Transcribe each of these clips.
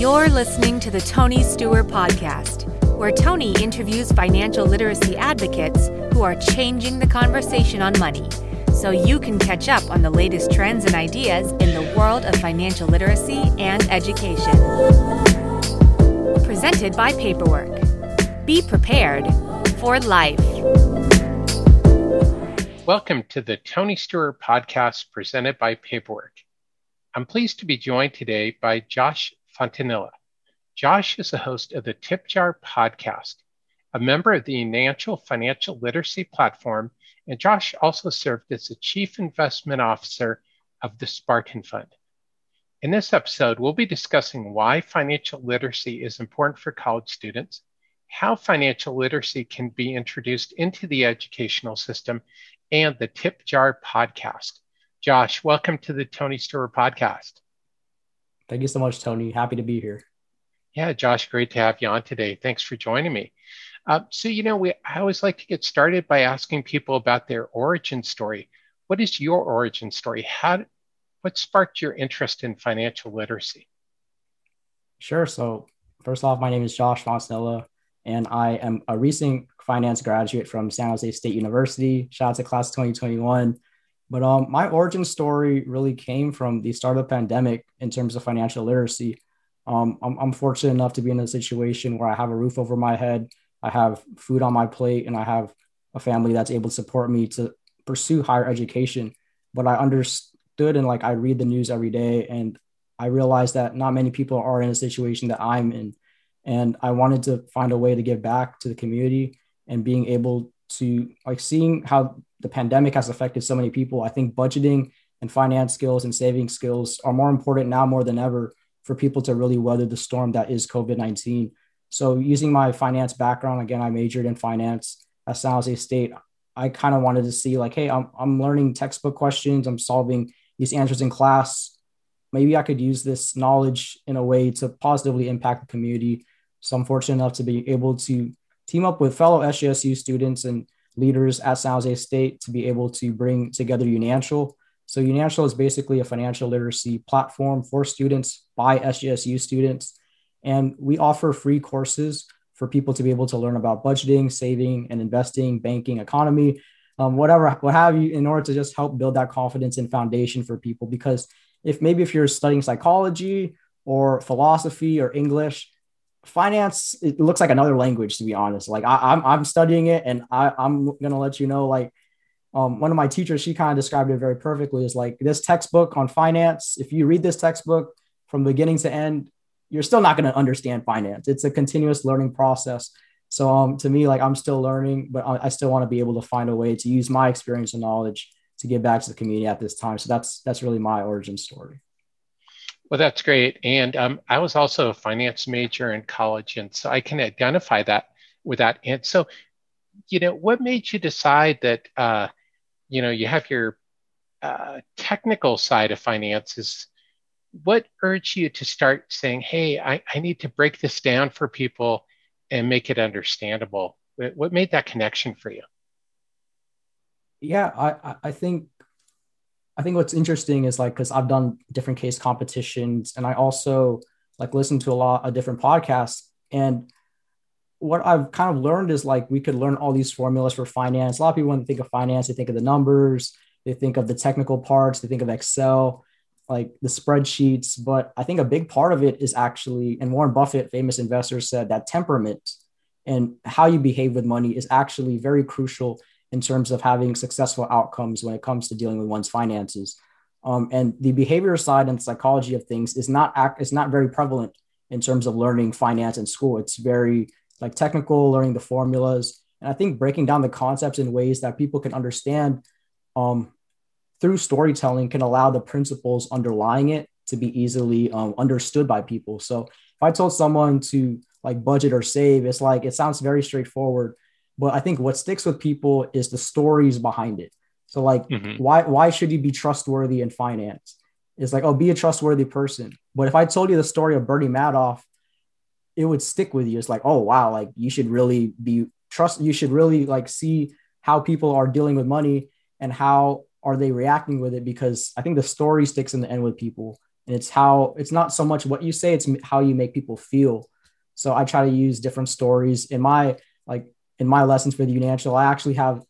You're listening to the Tony Steuer Podcast, where Tony interviews financial literacy advocates who are changing the conversation on money so you can catch up on the latest trends and ideas in the world of financial literacy and education. Presented by Paperwork. Be prepared for life. Welcome to the Tony Steuer podcast presented by Paperwork. I'm pleased to be joined today by Josh Fontanilla. Josh is the host of the Tip Jar podcast, a member of the YouNancial Financial Literacy Platform, and Josh also served as the Chief Investment Officer of the Spartan Fund. In this episode, we'll be discussing why financial literacy is important for college students, how financial literacy can be introduced into the educational system, and the Tip Jar podcast. Josh, welcome to the Tony Steuer podcast. Thank you so much, Tony. Happy to be here. Yeah, Josh, great to have you on today. Thanks for joining me. Uh, so, you know, we, I always like to get started by asking people about their origin story. What is your origin story? How, what sparked your interest in financial literacy? Sure. So, first off, my name is Josh Fontanilla, and I am a recent finance graduate from San Jose State University. Shout out to class 2021. But um, my origin story really came from the start of the pandemic in terms of financial literacy. Um, I'm, I'm fortunate enough to be in a situation where I have a roof over my head, I have food on my plate, and I have a family that's able to support me to pursue higher education. But I understood and like I read the news every day, and I realized that not many people are in a situation that I'm in. And I wanted to find a way to give back to the community and being able to like seeing how the pandemic has affected so many people. I think budgeting and finance skills and saving skills are more important now more than ever for people to really weather the storm that is COVID 19. So, using my finance background, again, I majored in finance at San Jose State. I kind of wanted to see, like, hey, I'm, I'm learning textbook questions, I'm solving these answers in class. Maybe I could use this knowledge in a way to positively impact the community. So, I'm fortunate enough to be able to team up with fellow SJSU students and leaders at San Jose State to be able to bring together YouNancial. So YouNancial is basically a financial literacy platform for students by SJSU students. And we offer free courses for people to be able to learn about budgeting, saving, and investing, banking, economy, um, whatever, what have you, in order to just help build that confidence and foundation for people. Because if maybe if you're studying psychology or philosophy or English, finance it looks like another language to be honest. Like I, am I'm, I'm studying it and I, i'm gonna let you know like um, one of my teachers she kind of described it very perfectly is like this textbook on finance if you read this textbook from beginning to end you're still not going to understand finance. It's a continuous learning process. So um, to me like i'm still learning but i, I still want to be able to find a way to use my experience and knowledge to give back to the community at this time. So that's that's really my origin story well, that's great. And um, I was also a finance major in college, and so I can identify that with that. And so, you know, what made you decide that, uh, you know, you have your uh, technical side of finances? What urged you to start saying, hey, I, I need to break this down for people and make it understandable? What made that connection for you? Yeah, I, I think I think what's interesting is like because I've done different case competitions and I also like listen to a lot of different podcasts and what I've kind of learned is like we could learn all these formulas for finance. A lot of people when they think of finance, they think of the numbers, they think of the technical parts, they think of Excel, like the spreadsheets. But I think a big part of it is actually, and Warren Buffett, famous investor, said that temperament and how you behave with money is actually very crucial in terms of having successful outcomes when it comes to dealing with one's finances. Um, and the behavior side and psychology of things is not act, is not very prevalent in terms of learning finance in school. It's very like technical, learning the formulas, and I think breaking down the concepts in ways that people can understand um, through storytelling can allow the principles underlying it to be easily um, understood by people. So if I told someone to like budget or save, it's like it sounds very straightforward, but I think what sticks with people is the stories behind it. So like mm-hmm. why why should you be trustworthy in finance? It's like, oh, be a trustworthy person. But if I told you the story of Bernie Madoff, it would stick with you. It's like, oh wow, like you should really be trust, you should really like see how people are dealing with money and how are they reacting with it because I think the story sticks in the end with people and it's how it's not so much what you say it's how you make people feel so i try to use different stories in my like in my lessons for the YouNancial i actually have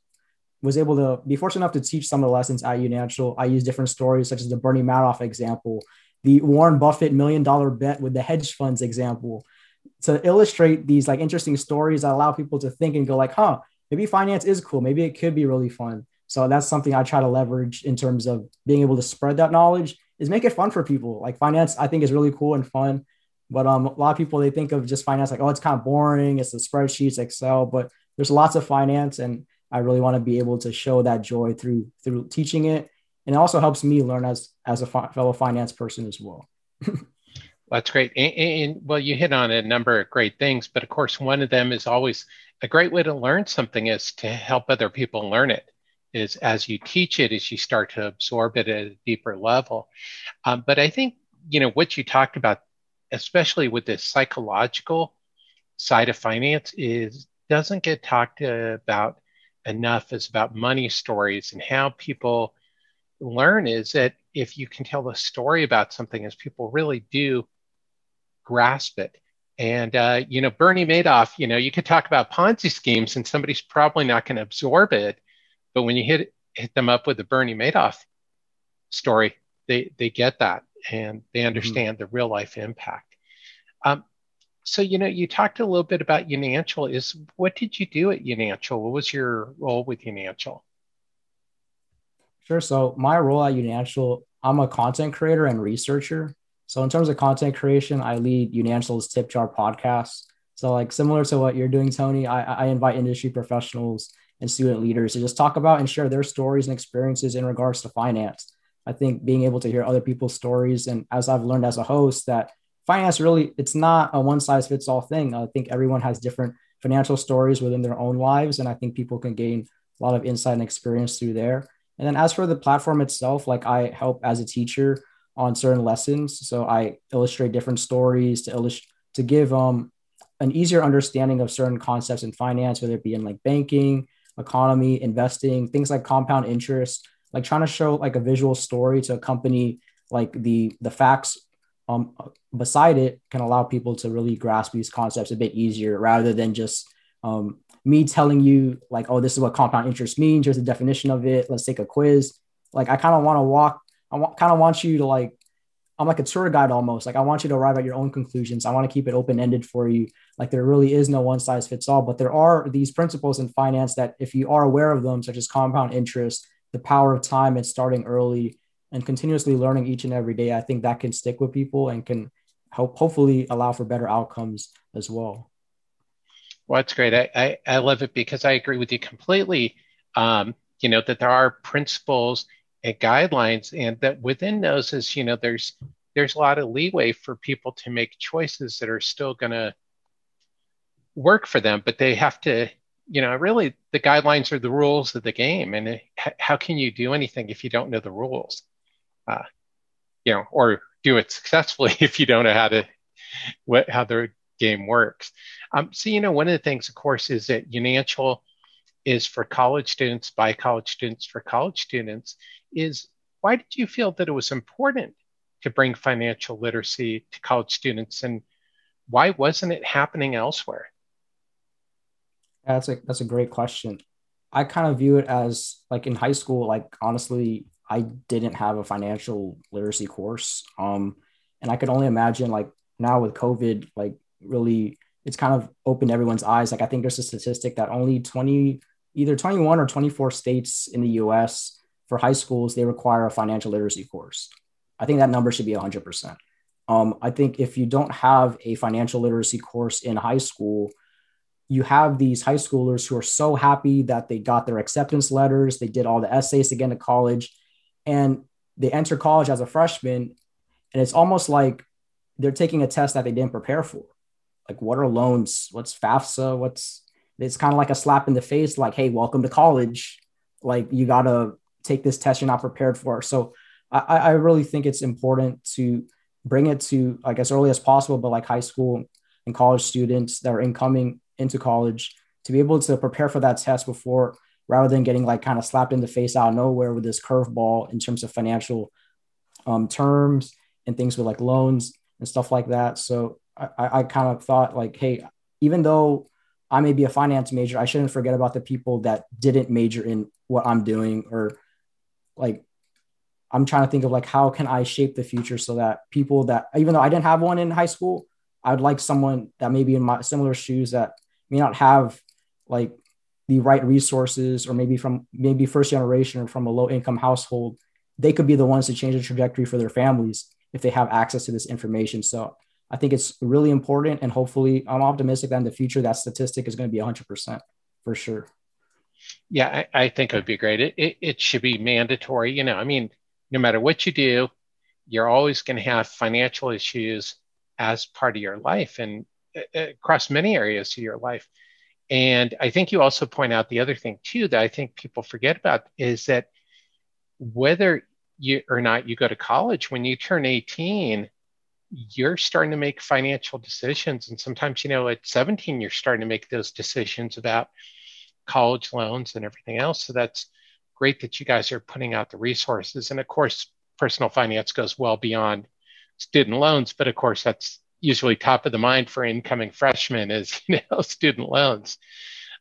was able to be fortunate enough to teach some of the lessons at YouNancial i use different stories such as the bernie madoff example the warren buffett million dollar bet with the hedge funds example to illustrate these like interesting stories that allow people to think and go like huh maybe finance is cool maybe it could be really fun so that's something i try to leverage in terms of being able to spread that knowledge is make it fun for people. Like finance, I think is really cool and fun. But um, a lot of people they think of just finance like, oh, it's kind of boring. It's the spreadsheets, Excel, but there's lots of finance, and I really want to be able to show that joy through through teaching it, and it also helps me learn as as a fi- fellow finance person as well. That's great. And, and, well, you hit on a number of great things, but of course, one of them is always a great way to learn something is to help other people learn it is as you teach it, as you start to absorb it at a deeper level. Um, but I think, you know, what you talked about, especially with the psychological side of finance, is doesn't get talked about enough is about money stories and how people learn is that if you can tell a story about something as people really do grasp it and uh, you know bernie madoff you know you could talk about ponzi schemes and somebody's probably not going to absorb it but when you hit hit them up with the Bernie Madoff story, they they get that and they mm-hmm. understand mm-hmm. the real life impact. Um, so you know, you talked a little bit about YouNancial. Is what did you do at YouNancial? What was your role with YouNancial? Sure. So my role at YouNancial, I'm a content creator and researcher. So in terms of content creation, I lead YouNancial's Tip Jar podcast. So like similar to what you're doing, Tony, I, I invite industry professionals and student leaders to just talk about and share their stories and experiences in regards to finance. I think being able to hear other people's stories, and as I've learned as a host, that finance really it's not a one size fits all thing. I think everyone has different financial stories within their own lives, and I think people can gain a lot of insight and experience through there. And then as for the platform itself, like I help as a teacher on certain lessons, so I illustrate different stories to illustrate to give um an easier understanding of certain concepts in finance, whether it be in like banking, economy, investing, things like compound interest, like trying to show like a visual story to accompany like the the facts um beside it can allow people to really grasp these concepts a bit easier rather than just um me telling you like oh this is what compound interest means here's the definition of it let's take a quiz like i kind of want to walk i kind of want you to like I'm like a tour guide almost. Like I want you to arrive at your own conclusions. I want to keep it open ended for you. Like there really is no one size fits all, but there are these principles in finance that if you are aware of them, such as compound interest, the power of time and starting early and continuously learning each and every day, I think that can stick with people and can help hopefully allow for better outcomes as well. Well, that's great. I, I, I love it because I agree with you completely. Um, you know, that there are principles and guidelines and that within those is you know there's there's a lot of leeway for people to make choices that are still going to work for them but they have to you know really the guidelines are the rules of the game and how can you do anything if you don't know the rules uh, you know or do it successfully if you don't know how to what how the game works um, so you know one of the things of course is that YouNancial is for college students by college students for college students is why did you feel that it was important to bring financial literacy to college students and why wasn't it happening elsewhere? That's a that's a great question. I kind of view it as like in high school, like honestly, I didn't have a financial literacy course. Um, and I could only imagine like now with COVID, like really it's kind of opened everyone's eyes. Like I think there's a statistic that only 20, either 21 or 24 states in the US for high schools, they require a financial literacy course. I think that number should be 100%. Um, I think if you don't have a financial literacy course in high school, you have these high schoolers who are so happy that they got their acceptance letters, they did all the essays to get into college, and they enter college as a freshman. And it's almost like they're taking a test that they didn't prepare for. Like, what are loans? What's FAFSA? What's it's kind of like a slap in the face, like, hey, welcome to college. Like, you got to take this test you're not prepared for. So I, I really think it's important to bring it to like as early as possible, but like high school and college students that are incoming into college to be able to prepare for that test before rather than getting like kind of slapped in the face out of nowhere with this curveball in terms of financial um, terms and things with like loans and stuff like that. So I, I kind of thought like, hey, even though I may be a finance major, I shouldn't forget about the people that didn't major in what I'm doing or like I'm trying to think of like how can I shape the future so that people that even though I didn't have one in high school, I'd like someone that maybe in my similar shoes that may not have like the right resources or maybe from maybe first generation or from a low income household, they could be the ones to change the trajectory for their families if they have access to this information. So I think it's really important. And hopefully, I'm optimistic that in the future, that statistic is going to be 100% for sure. Yeah, I, I think it would be great. It, it, it should be mandatory. You know, I mean, no matter what you do, you're always going to have financial issues as part of your life and uh, across many areas of your life. And I think you also point out the other thing too that I think people forget about is that whether you or not you go to college, when you turn 18, you're starting to make financial decisions. And sometimes, you know, at 17, you're starting to make those decisions about college loans and everything else. So that's great that you guys are putting out the resources. And of course, personal finance goes well beyond student loans, but of course, that's usually top of the mind for incoming freshmen is you know student loans,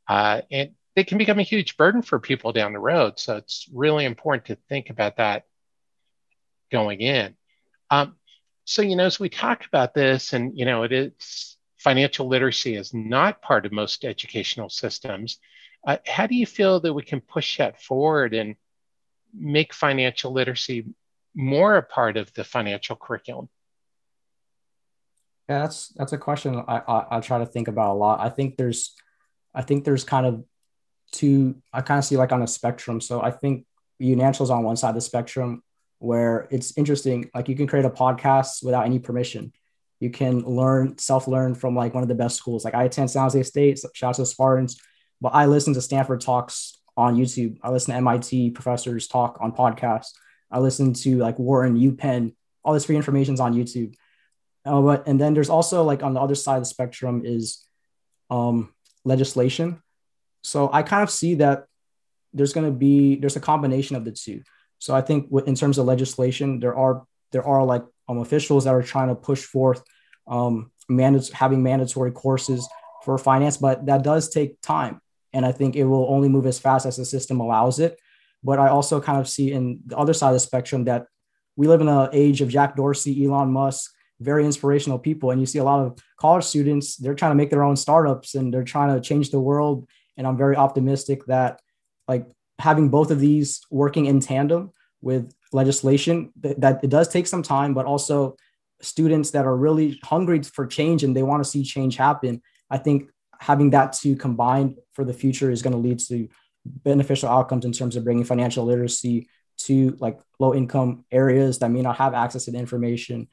uh, and they can become a huge burden for people down the road. So it's really important to think about that going in. Um, so you know, as we talk about this, and you know, it is financial literacy is not part of most educational systems. Uh, how do you feel that we can push that forward and make financial literacy more a part of the financial curriculum? Yeah, that's that's a question I, I, I try to think about a lot. I think there's I think there's kind of two I kind of see like on a spectrum. So I think financial is on one side of the spectrum where it's interesting. Like you can create a podcast without any permission. You can learn self-learn from like one of the best schools. Like I attend San Jose State, shout out to Spartans, but I listen to Stanford talks on YouTube. I listen to MIT professors talk on podcasts. I listen to like Wharton, UPenn, all this free information is on YouTube. Uh, but and then there's also like on the other side of the spectrum is um, legislation. So I kind of see that there's going to be there's a combination of the two. So I think in terms of legislation, there are there are like um, officials that are trying to push forth um, mandates having mandatory courses for finance, but that does take time, and I think it will only move as fast as the system allows it. But I also kind of see in the other side of the spectrum that we live in an age of Jack Dorsey, Elon Musk, very inspirational people, and you see a lot of college students. They're trying to make their own startups and they're trying to change the world. And I'm very optimistic that like having both of these working in tandem with legislation that, that it does take some time, but also students that are really hungry for change and they want to see change happen. I think having that to combine for the future is going to lead to beneficial outcomes in terms of bringing financial literacy to like low income areas that may not have access to the information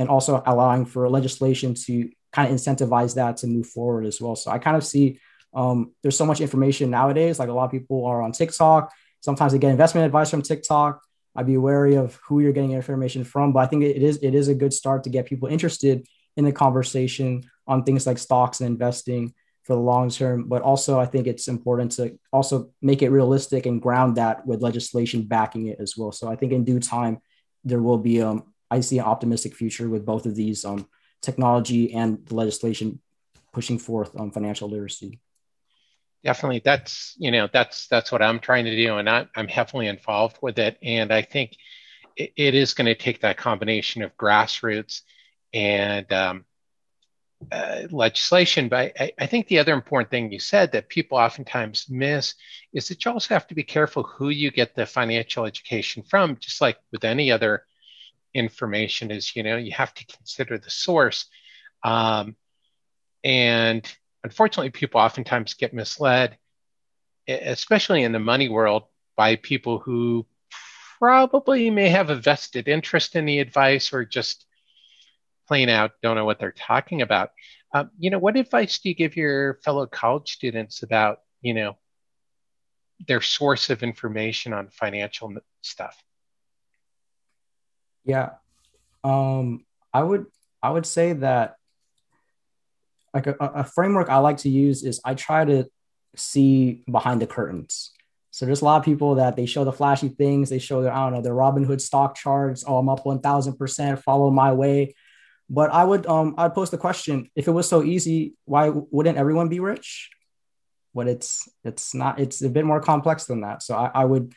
and also allowing for legislation to kind of incentivize that to move forward as well. So I kind of see um, there's so much information nowadays. Like a lot of people are on TikTok. Sometimes they get investment advice from TikTok. I'd be wary of who you're getting information from, but I think it is it is a good start to get people interested in the conversation on things like stocks and investing for the long term. But also, I think it's important to also make it realistic and ground that with legislation backing it as well. So I think in due time there will be um, I see an optimistic future with both of these um, technology and the legislation pushing forth on um, financial literacy. Definitely. That's you know that's that's what i'm trying to do and I, am heavily involved with it and i think it, it is going to take that combination of grassroots and um, uh, legislation but I, I, think the other important thing you said that people oftentimes miss is that you also have to be careful who you get the financial education from just like with any other information is you know you have to consider the source um, and unfortunately, people oftentimes get misled, especially in the money world, by people who probably may have a vested interest in the advice or just plain out don't know what they're talking about. Um, you know, what advice do you give your fellow college students about, you know, their source of information on financial stuff? Yeah, um, I would I would say that like a, a framework I like to use is I try to see behind the curtains. So there's a lot of people that they show the flashy things. They show their, I don't know, their Robinhood stock charts. Oh, I'm up 1000%, follow my way. But I would, um, I'd post the question, if it was so easy, why wouldn't everyone be rich? But it's, it's not, it's a bit more complex than that. So I, I would,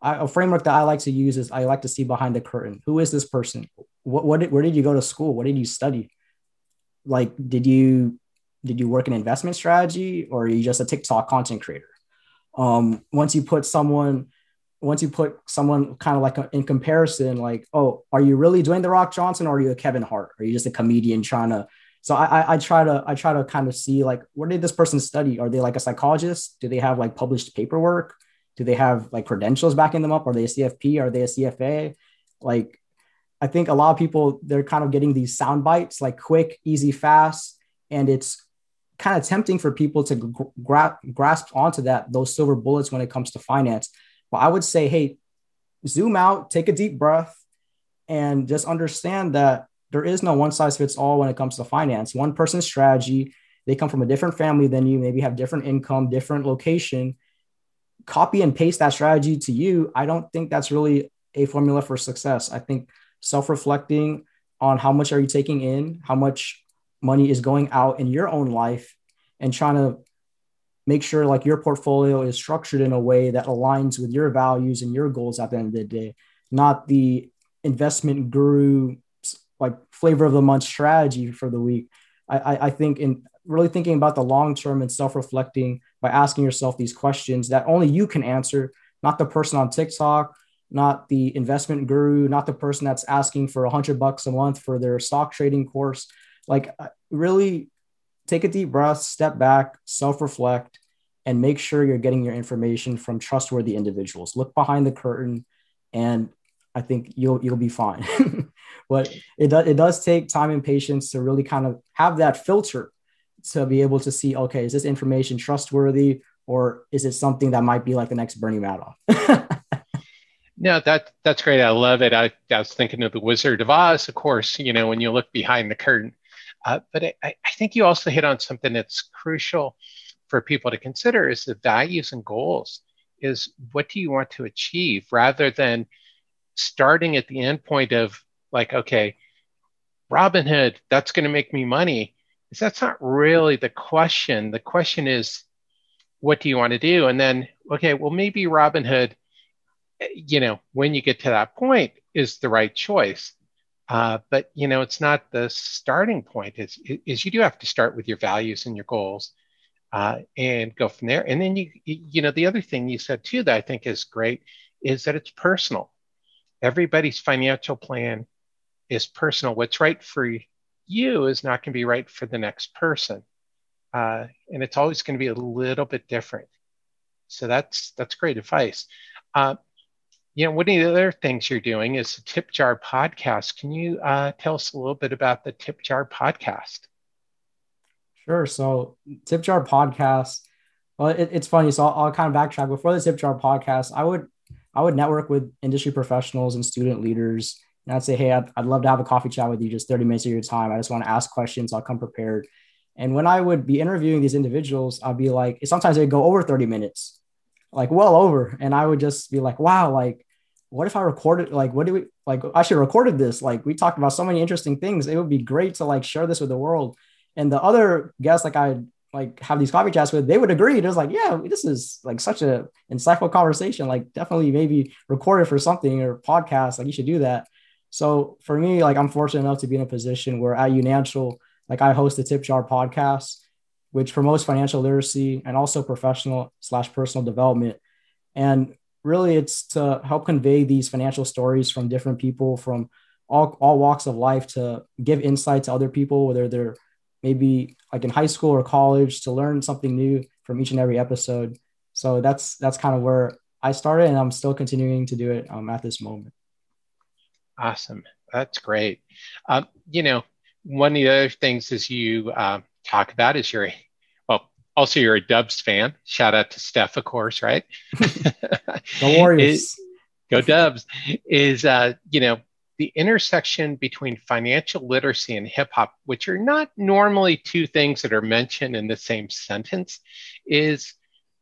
I, a framework that I like to use is I like to see behind the curtain. Who is this person? What, what did, where did you go to school? What did you study? Like, did you, did you work in investment strategy or are you just a TikTok content creator? um, once you put someone once you put someone kind of like a, in comparison like oh are you really doing the rock johnson or are you a kevin hart are you just a comedian trying to so I, I, I try to i try to kind of see like what did this person study are they like a psychologist do they have like published paperwork do they have like credentials backing them up are they a cfp are they a cfa like i think a lot of people they're kind of getting these sound bites like quick easy fast and it's kind of tempting for people to gra- grasp onto that those silver bullets when it comes to finance. But I would say, hey, zoom out, take a deep breath, and just understand that there is no one size fits all when it comes to finance. One person's strategy, they come from a different family than you, maybe have different income, different location. Copy and paste that strategy to you. I don't think that's really a formula for success. I think self-reflecting on how much are you taking in, how much money is going out in your own life and trying to make sure like your portfolio is structured in a way that aligns with your values and your goals at the end of the day not the investment guru like flavor of the month strategy for the week i i, I think in really thinking about the long term and self-reflecting by asking yourself these questions that only you can answer not the person on tiktok not the investment guru not the person that's asking for a hundred bucks a month for their stock trading course like uh, really take a deep breath, step back, self reflect, and make sure you're getting your information from trustworthy individuals. Look behind the curtain, and I think you'll you'll be fine. but it does it does take time and patience to really kind of have that filter to be able to see okay is this information trustworthy or is it something that might be like the next Bernie Madoff? no, that that's great. I love it. I, I was thinking of the Wizard of Oz, of course. You know, when you look behind the curtain, uh, but I, I think you also hit on something that's crucial for people to consider is the values and goals is what do you want to achieve rather than starting at the end point of like okay robinhood that's going to make me money is that's not really the question the question is what do you want to do and then okay well maybe robinhood you know when you get to that point is the right choice uh, but you know, it's not the starting point. Is is you do have to start with your values and your goals, uh, and go from there. And then you you know the other thing you said too that I think is great is that it's personal. Everybody's financial plan is personal. What's right for you is not going to be right for the next person, uh, and it's always going to be a little bit different. So that's that's great advice. Uh, you know, one of the other things you're doing is the Tip Jar podcast. Can you uh, tell us a little bit about the Tip Jar podcast? Sure. So, Tip Jar podcast. Well, it, it's funny. So I'll, I'll, kind of backtrack. Before the Tip Jar podcast, I would I would network with industry professionals and student leaders, and I'd say, hey, I'd, I'd love to have a coffee chat with you, just 30 minutes of your time. I just want to ask questions. I'll come prepared. And when I would be interviewing these individuals, I'd be like, sometimes they'd go over 30 minutes, like well over. And I would just be like, wow, like what if I recorded like what do we like I should have recorded this like we talked about so many interesting things it would be great to like share this with the world and the other guests like I like have these coffee chats with they would agree it was like yeah this is like such a insightful conversation like definitely maybe record it for something or podcast like you should do that so for me like I'm fortunate enough to be in a position where at YouNancial like I host the Tip Jar podcast which promotes financial literacy and also professional slash personal development. And really it's to help convey these financial stories from different people from all, all walks of life to give insight to other people whether they're maybe like in high school or college to learn something new from each and every episode. So that's that's kind of where i started and i'm still continuing to do it um, at this moment awesome that's great um, you know one of the other things is you uh, talk about is your well, also you're a Dubs fan. Shout out to Steph, of course, right? the Warriors. Go Dubs. Is uh, you know the intersection between financial literacy and hip hop, which are not normally two things that are mentioned in the same sentence, is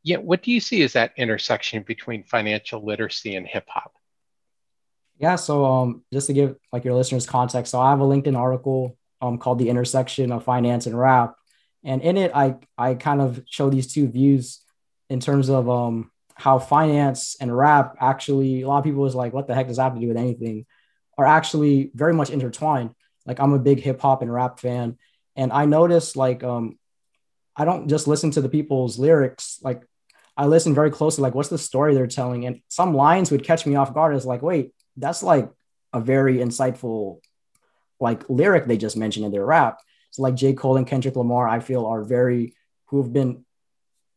yeah, what do you see as that intersection between financial literacy and hip hop? Yeah, so um, just to give like your listeners context, so I have a LinkedIn article um, called "The Intersection of Finance and Rap," and in it, I I kind of show these two views in terms of um how finance and rap actually a lot of people is like, what the heck does that have to do with anything? Are actually very much intertwined. Like I'm a big hip hop and rap fan, and I noticed like um I don't just listen to the people's lyrics. Like I listen very closely, like what's the story they're telling, and some lines would catch me off guard. It's like, wait, that's like a very insightful like lyric they just mentioned in their rap. So like J. Cole and Kendrick Lamar, I feel are very who have been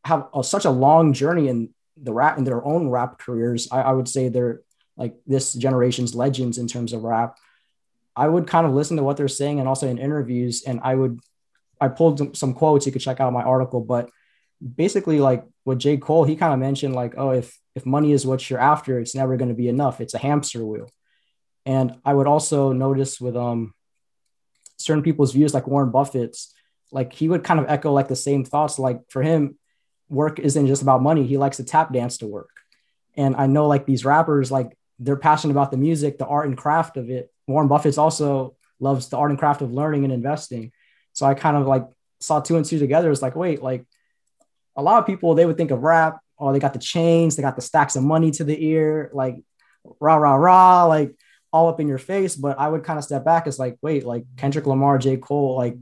have a, such a long journey in the rap in their own rap careers. I, I would say they're like this generation's legends in terms of rap. I would kind of listen to what they're saying and also in interviews, and I would I pulled some quotes. You could check out my article, but basically, like with J. Cole, he kind of mentioned like, oh, if if money is what you're after, it's never going to be enough. It's a hamster wheel. And I would also notice with um certain people's views, like Warren Buffett's, like he would kind of echo like the same thoughts. Like for him, work isn't just about money. He likes to tap dance to work. And I know like these rappers, like they're passionate about the music, the art and craft of it. Warren Buffett's also loves the art and craft of learning and investing. So I kind of like saw two and two together. It's like, wait, like a lot of people, they would think of rap, oh, they got the chains, they got the stacks of money to the ear, like rah, rah, rah, like all up in your face. But I would kind of step back. It's like, wait, like Kendrick Lamar, J. Cole, like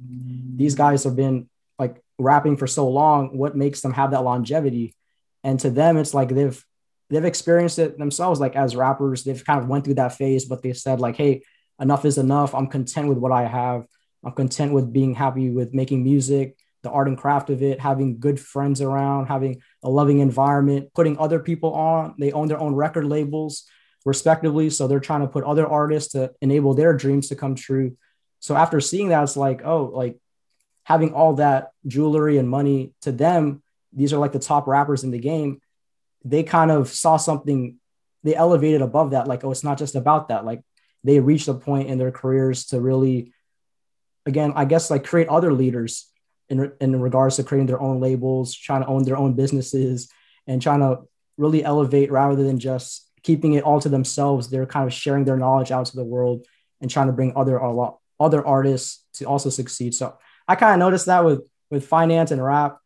these guys have been like rapping for so long. What makes them have that longevity? And to them, it's like they've they've experienced it themselves, like as rappers, they've kind of went through that phase, but they said, like, hey, enough is enough. I'm content with what I have. I'm content with being happy with making music, the art and craft of it, having good friends around, having a loving environment, putting other people on. They own their own record labels respectively. So they're trying to put other artists to enable their dreams to come true. So after seeing that, it's like, oh, like having all that jewelry and money to them, these are like the top rappers in the game. They kind of saw something, they elevated above that. Like, oh, it's not just about that. Like they reached a point in their careers to really, again, I guess like create other leaders in, in regards to creating their own labels, trying to own their own businesses and trying to really elevate rather than just keeping it all to themselves. They're kind of sharing their knowledge out to the world and trying to bring other other artists to also succeed. So I kind of noticed that with with finance and rap,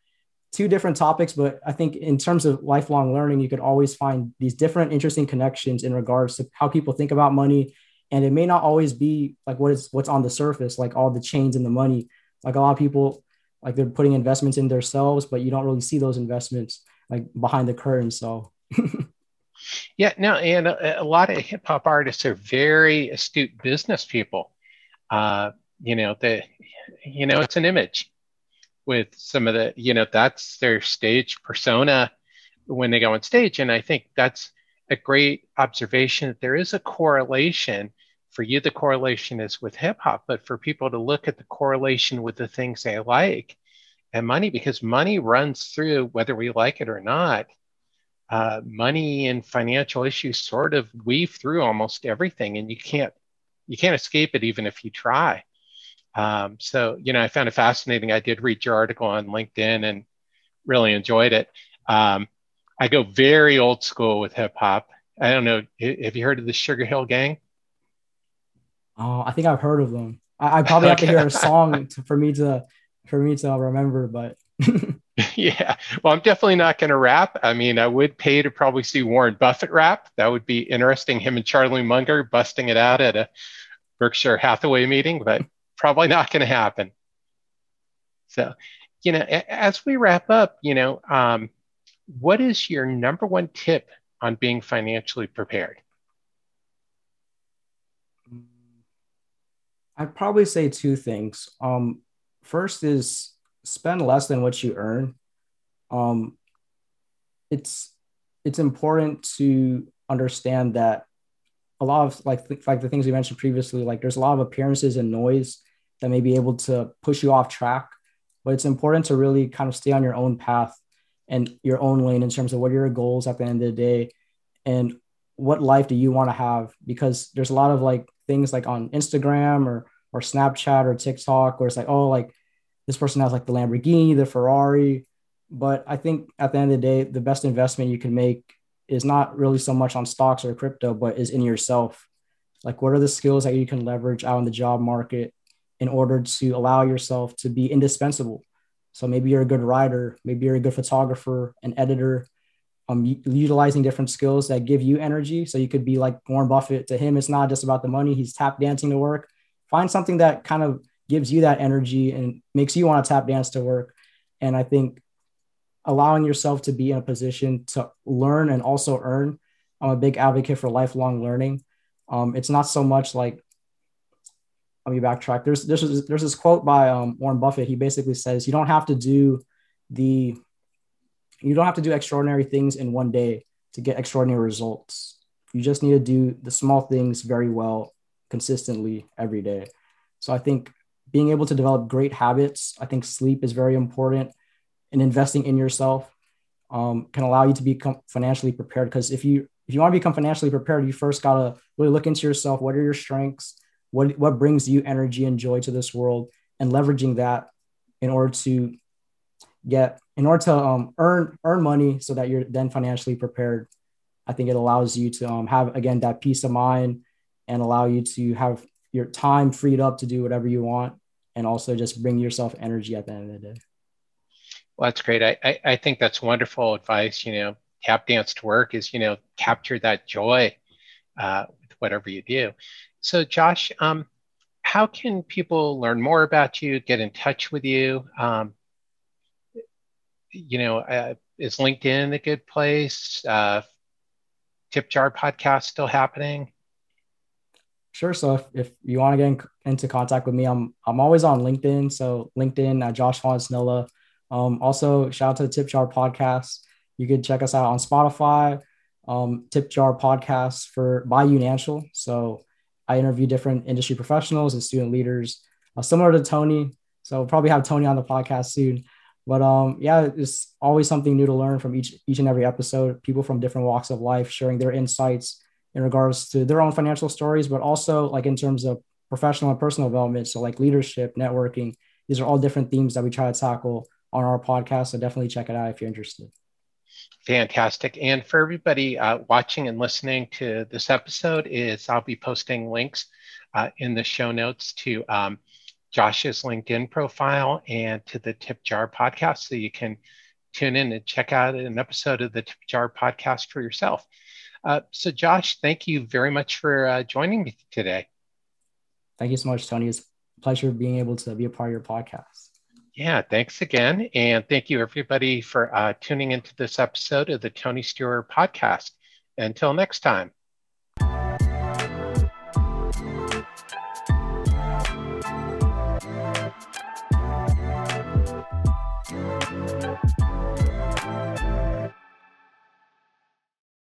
two different topics, but I think in terms of lifelong learning, you could always find these different interesting connections in regards to how people think about money. And it may not always be like what is what's on the surface, like all the chains and the money. Like a lot of people, like they're putting investments in themselves, but you don't really see those investments like behind the curtain. So Yeah, no, and a, a lot of hip hop artists are very astute business people. Uh, you know, the, you know, it's an image with some of the, you know, that's their stage persona when they go on stage, and I think that's a great observation that there is a correlation. For you, the correlation is with hip hop, but for people to look at the correlation with the things they like and money, because money runs through whether we like it or not uh, money and financial issues sort of weave through almost everything, and you can't you can't escape it even if you try. Um, so you know, I found it fascinating. I did read your article on LinkedIn and really enjoyed it. Um, I go very old school with hip hop. I don't know. Have you heard of the Sugar Hill Gang? Oh, I think I've heard of them. I, I probably have to hear a song to, for me to for me to remember, but yeah. Well, I'm definitely not going to rap. I mean, I would pay to probably see Warren Buffett rap. That would be interesting. Him and Charlie Munger busting it out at a Berkshire Hathaway meeting, but probably not going to happen. So, you know, as we wrap up, you know, um, what is your number one tip on being financially prepared? I'd probably say two things. Um, first is spend less than what you earn. Um, it's it's important to understand that a lot of like th- like the things we mentioned previously, like there's a lot of appearances and noise that may be able to push you off track, but it's important to really kind of stay on your own path and your own lane in terms of what are your goals at the end of the day and what life do you want to have because there's a lot of like things like on Instagram or or Snapchat or TikTok where it's like oh like this person has like the Lamborghini, the Ferrari, But I think at the end of the day, the best investment you can make is not really so much on stocks or crypto, but is in yourself. Like, what are the skills that you can leverage out in the job market in order to allow yourself to be indispensable? So maybe you're a good writer, maybe you're a good photographer, an editor, um, utilizing different skills that give you energy. So you could be like Warren Buffett. To him, it's not just about the money. He's tap dancing to work. Find something that kind of gives you that energy and makes you want to tap dance to work. And I think allowing yourself to be in a position to learn and also earn. I'm a big advocate for lifelong learning. Um, it's not so much like let me backtrack. There's there's there's this quote by um, Warren Buffett. He basically says you don't have to do the you don't have to do extraordinary things in one day to get extraordinary results. You just need to do the small things very well, consistently every day. So I think being able to develop great habits. I think sleep is very important, and investing in yourself um, can allow you to become financially prepared. Because if you if you want to become financially prepared, you first gotta really look into yourself. What are your strengths? What what brings you energy and joy to this world, and leveraging that in order to get in order to um, earn earn money so that you're then financially prepared. I think it allows you to um, have again that peace of mind and allow you to have your time freed up to do whatever you want and also just bring yourself energy at the end of the day. Well, that's great. I, I, I think that's wonderful advice. You know, tap dance to work is, you know, capture that joy uh, with whatever you do. So, Josh, um, how can people learn more about you, get in touch with you? Um, you know, uh, is LinkedIn a good place? Uh, Tip Jar podcast still happening? Sure. So if, if you want to get in, into contact with me, I'm I'm always on LinkedIn. So LinkedIn, uh, Josh Fontanilla. Um, also, shout out to the Tip Jar podcast. You can check us out on Spotify. Um, Tip Jar podcast for by YouNancial. So I interview different industry professionals and student leaders, uh, similar to Tony. So we'll probably have Tony on the podcast soon. But um, yeah, it's always something new to learn from each each and every episode. People from different walks of life sharing their insights in regards to their own financial stories, but also like in terms of professional and personal development. So like leadership, networking. These are all different themes that we try to tackle on our podcast. So definitely check it out if you're interested. Fantastic. And for everybody uh, watching and listening to this episode, is I'll be posting links uh, in the show notes to um, Josh's LinkedIn profile and to the Tip Jar podcast, so you can tune in and check out an episode of the Tip Jar podcast for yourself. Uh, so, Josh, thank you very much for uh, joining me today. Thank you so much, Tony. It's a pleasure being able to be a part of your podcast. Yeah, thanks again. And thank you, everybody, for uh, tuning into this episode of the Tony Steuer podcast. Until next time.